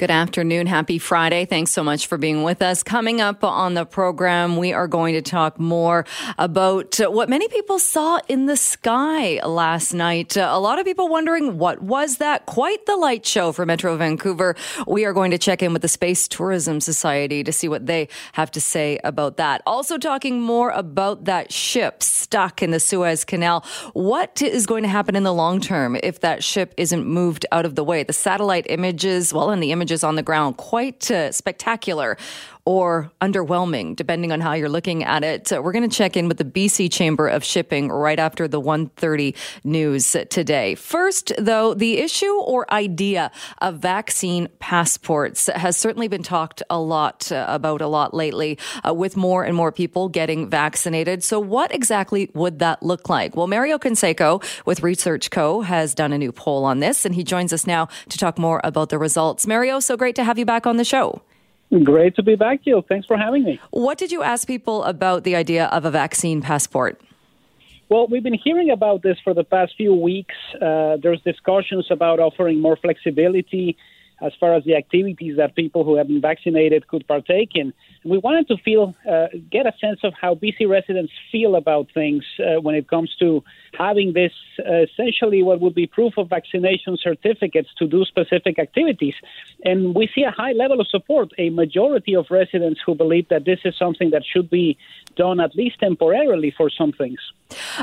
Good afternoon. Happy Friday. Thanks so much for being with us. Coming up on the program, we are going to talk more about what many people saw in the sky last night. A lot of people wondering what was that? Quite the light show for Metro Vancouver. We are going to check in with the Space Tourism Society to see what they have to say about that. Also talking more about that ship stuck in the Suez Canal. What is going to happen in the long term if that ship isn't moved out of the way? The satellite images, well, and the images on the ground. Quite uh, spectacular or underwhelming, depending on how you're looking at it. Uh, we're going to check in with the BC Chamber of Shipping right after the 1:30 news today. First, though, the issue or idea of vaccine passports has certainly been talked a lot uh, about a lot lately, uh, with more and more people getting vaccinated. So, what exactly would that look like? Well, Mario Canseco with Research Co has done a new poll on this, and he joins us now to talk more about the results. Mario, so great to have you back on the show. Great to be back, Jill. Thanks for having me. What did you ask people about the idea of a vaccine passport? Well, we've been hearing about this for the past few weeks. Uh, there's discussions about offering more flexibility as far as the activities that people who have been vaccinated could partake in. We wanted to feel, uh, get a sense of how BC residents feel about things uh, when it comes to having this uh, essentially what would be proof of vaccination certificates to do specific activities. And we see a high level of support, a majority of residents who believe that this is something that should be done at least temporarily for some things.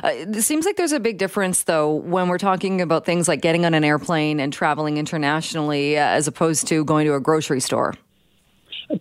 Uh, it seems like there's a big difference, though, when we're talking about things like getting on an airplane and traveling internationally uh, as opposed to going to a grocery store.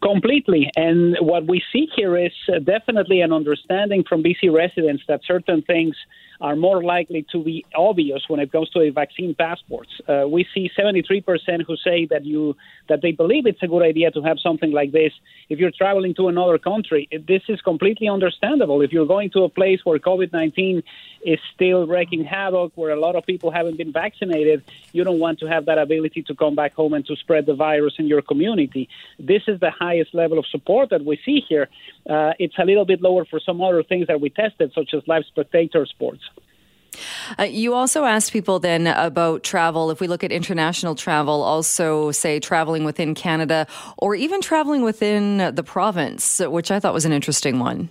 Completely. And what we see here is uh, definitely an understanding from BC residents that certain things are more likely to be obvious when it comes to a vaccine passports. Uh, we see 73% who say that you that they believe it's a good idea to have something like this. If you're traveling to another country, this is completely understandable. If you're going to a place where COVID-19 is still wreaking havoc, where a lot of people haven't been vaccinated, you don't want to have that ability to come back home and to spread the virus in your community. This is the highest level of support that we see here. Uh, it's a little bit lower for some other things that we tested, such as live spectator sports. Uh, you also asked people then about travel. If we look at international travel, also say traveling within Canada or even traveling within the province, which I thought was an interesting one.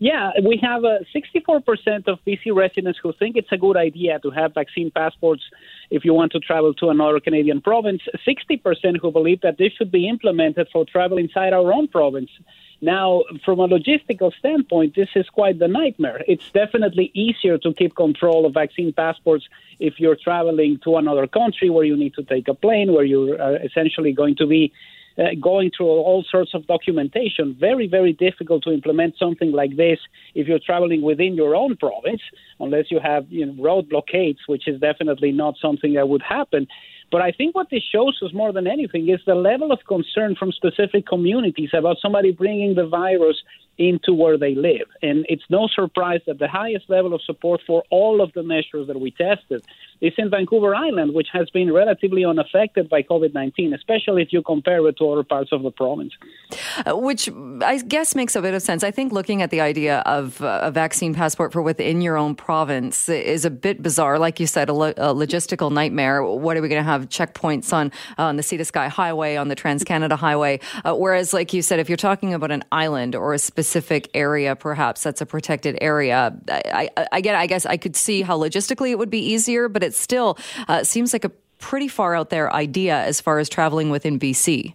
Yeah, we have uh, 64% of BC residents who think it's a good idea to have vaccine passports if you want to travel to another Canadian province. 60% who believe that this should be implemented for travel inside our own province. Now, from a logistical standpoint, this is quite the nightmare. It's definitely easier to keep control of vaccine passports if you're traveling to another country where you need to take a plane, where you're uh, essentially going to be uh, going through all sorts of documentation. Very, very difficult to implement something like this if you're traveling within your own province, unless you have you know, road blockades, which is definitely not something that would happen. But I think what this shows us more than anything is the level of concern from specific communities about somebody bringing the virus into where they live. And it's no surprise that the highest level of support for all of the measures that we tested is in Vancouver Island, which has been relatively unaffected by COVID 19, especially if you compare it to other parts of the province. Uh, which I guess makes a bit of sense. I think looking at the idea of uh, a vaccine passport for within your own province is a bit bizarre. Like you said, a, lo- a logistical nightmare. What are we going to have checkpoints on, uh, on the Sea to Sky Highway, on the Trans Canada Highway? Whereas, like you said, if you're talking about an island or a specific area, perhaps that's a protected area, I, I, I. I guess I could see how logistically it would be easier, but it still uh, seems like a pretty far out there idea as far as traveling within BC.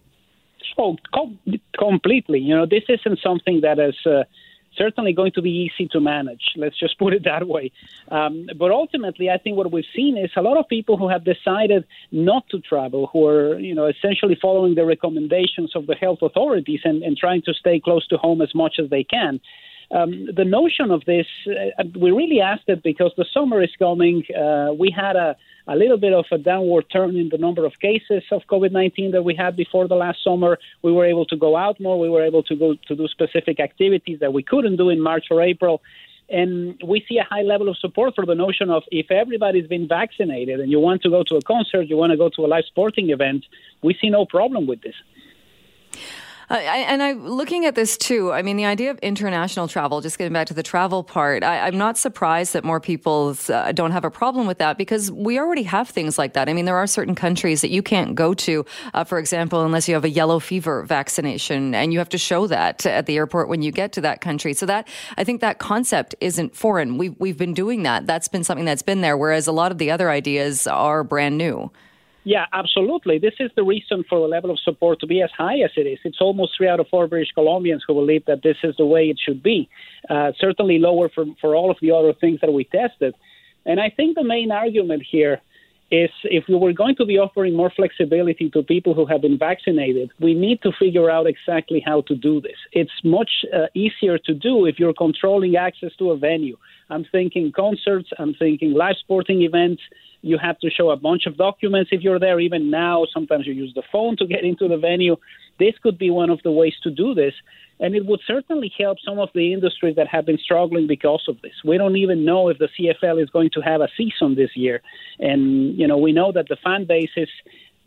Oh, com- completely. You know, this isn't something that is uh, certainly going to be easy to manage. Let's just put it that way. Um, but ultimately, I think what we've seen is a lot of people who have decided not to travel, who are, you know, essentially following the recommendations of the health authorities and, and trying to stay close to home as much as they can. Um, the notion of this, uh, we really asked it because the summer is coming. Uh, we had a, a little bit of a downward turn in the number of cases of COVID 19 that we had before the last summer. We were able to go out more. We were able to go to do specific activities that we couldn't do in March or April. And we see a high level of support for the notion of if everybody's been vaccinated and you want to go to a concert, you want to go to a live sporting event, we see no problem with this. I, and I'm looking at this too. I mean, the idea of international travel, just getting back to the travel part, I, am not surprised that more people uh, don't have a problem with that because we already have things like that. I mean, there are certain countries that you can't go to, uh, for example, unless you have a yellow fever vaccination, and you have to show that at the airport when you get to that country. So that I think that concept isn't foreign. We've we've been doing that. That's been something that's been there, whereas a lot of the other ideas are brand new. Yeah, absolutely. This is the reason for the level of support to be as high as it is. It's almost three out of four British Columbians who believe that this is the way it should be. Uh, certainly lower for, for all of the other things that we tested. And I think the main argument here is if we were going to be offering more flexibility to people who have been vaccinated, we need to figure out exactly how to do this. It's much uh, easier to do if you're controlling access to a venue. I'm thinking concerts, I'm thinking live sporting events you have to show a bunch of documents if you're there. Even now, sometimes you use the phone to get into the venue. This could be one of the ways to do this. And it would certainly help some of the industries that have been struggling because of this. We don't even know if the CFL is going to have a season this year. And, you know, we know that the fan base is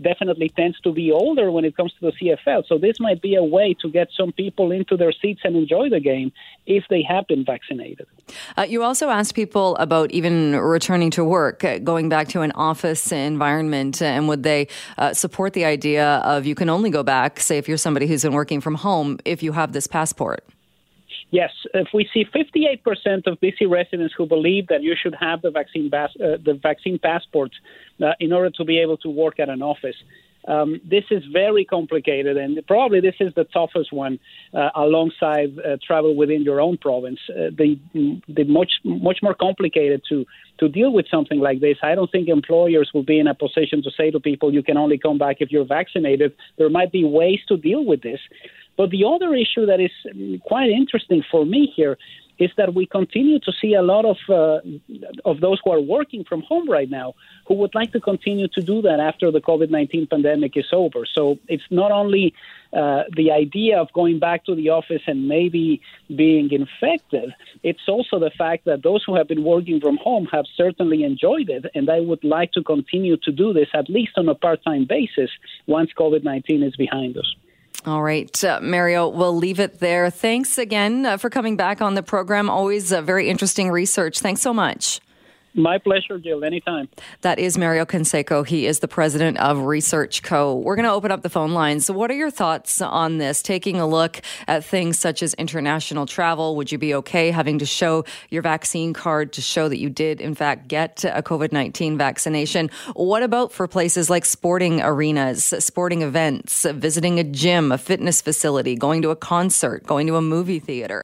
definitely tends to be older when it comes to the CFL. So this might be a way to get some people into their seats and enjoy the game if they have been vaccinated. Uh, you also asked people about even returning to work, uh, going back to an office environment, and would they uh, support the idea of you can only go back, say, if you're somebody who's been working from home, if you have this passport? Yes, if we see 58% of BC residents who believe that you should have the vaccine bas- uh, the vaccine passport uh, in order to be able to work at an office. Um, this is very complicated, and probably this is the toughest one, uh, alongside uh, travel within your own province. Uh, the the much much more complicated to to deal with something like this. I don't think employers will be in a position to say to people, "You can only come back if you're vaccinated." There might be ways to deal with this, but the other issue that is quite interesting for me here is that we continue to see a lot of uh, of those who are working from home right now who would like to continue to do that after the COVID nineteen pandemic is over. So it's not only uh, the idea of going back to the office and maybe being infected. It's also the fact that those who have been working from home have certainly enjoyed it, and I would like to continue to do this at least on a part time basis once COVID 19 is behind us. All right, uh, Mario, we'll leave it there. Thanks again uh, for coming back on the program. Always uh, very interesting research. Thanks so much. My pleasure, Jill. Anytime. That is Mario Canseco. He is the president of Research Co. We're going to open up the phone lines. So, what are your thoughts on this? Taking a look at things such as international travel. Would you be okay having to show your vaccine card to show that you did, in fact, get a COVID 19 vaccination? What about for places like sporting arenas, sporting events, visiting a gym, a fitness facility, going to a concert, going to a movie theater?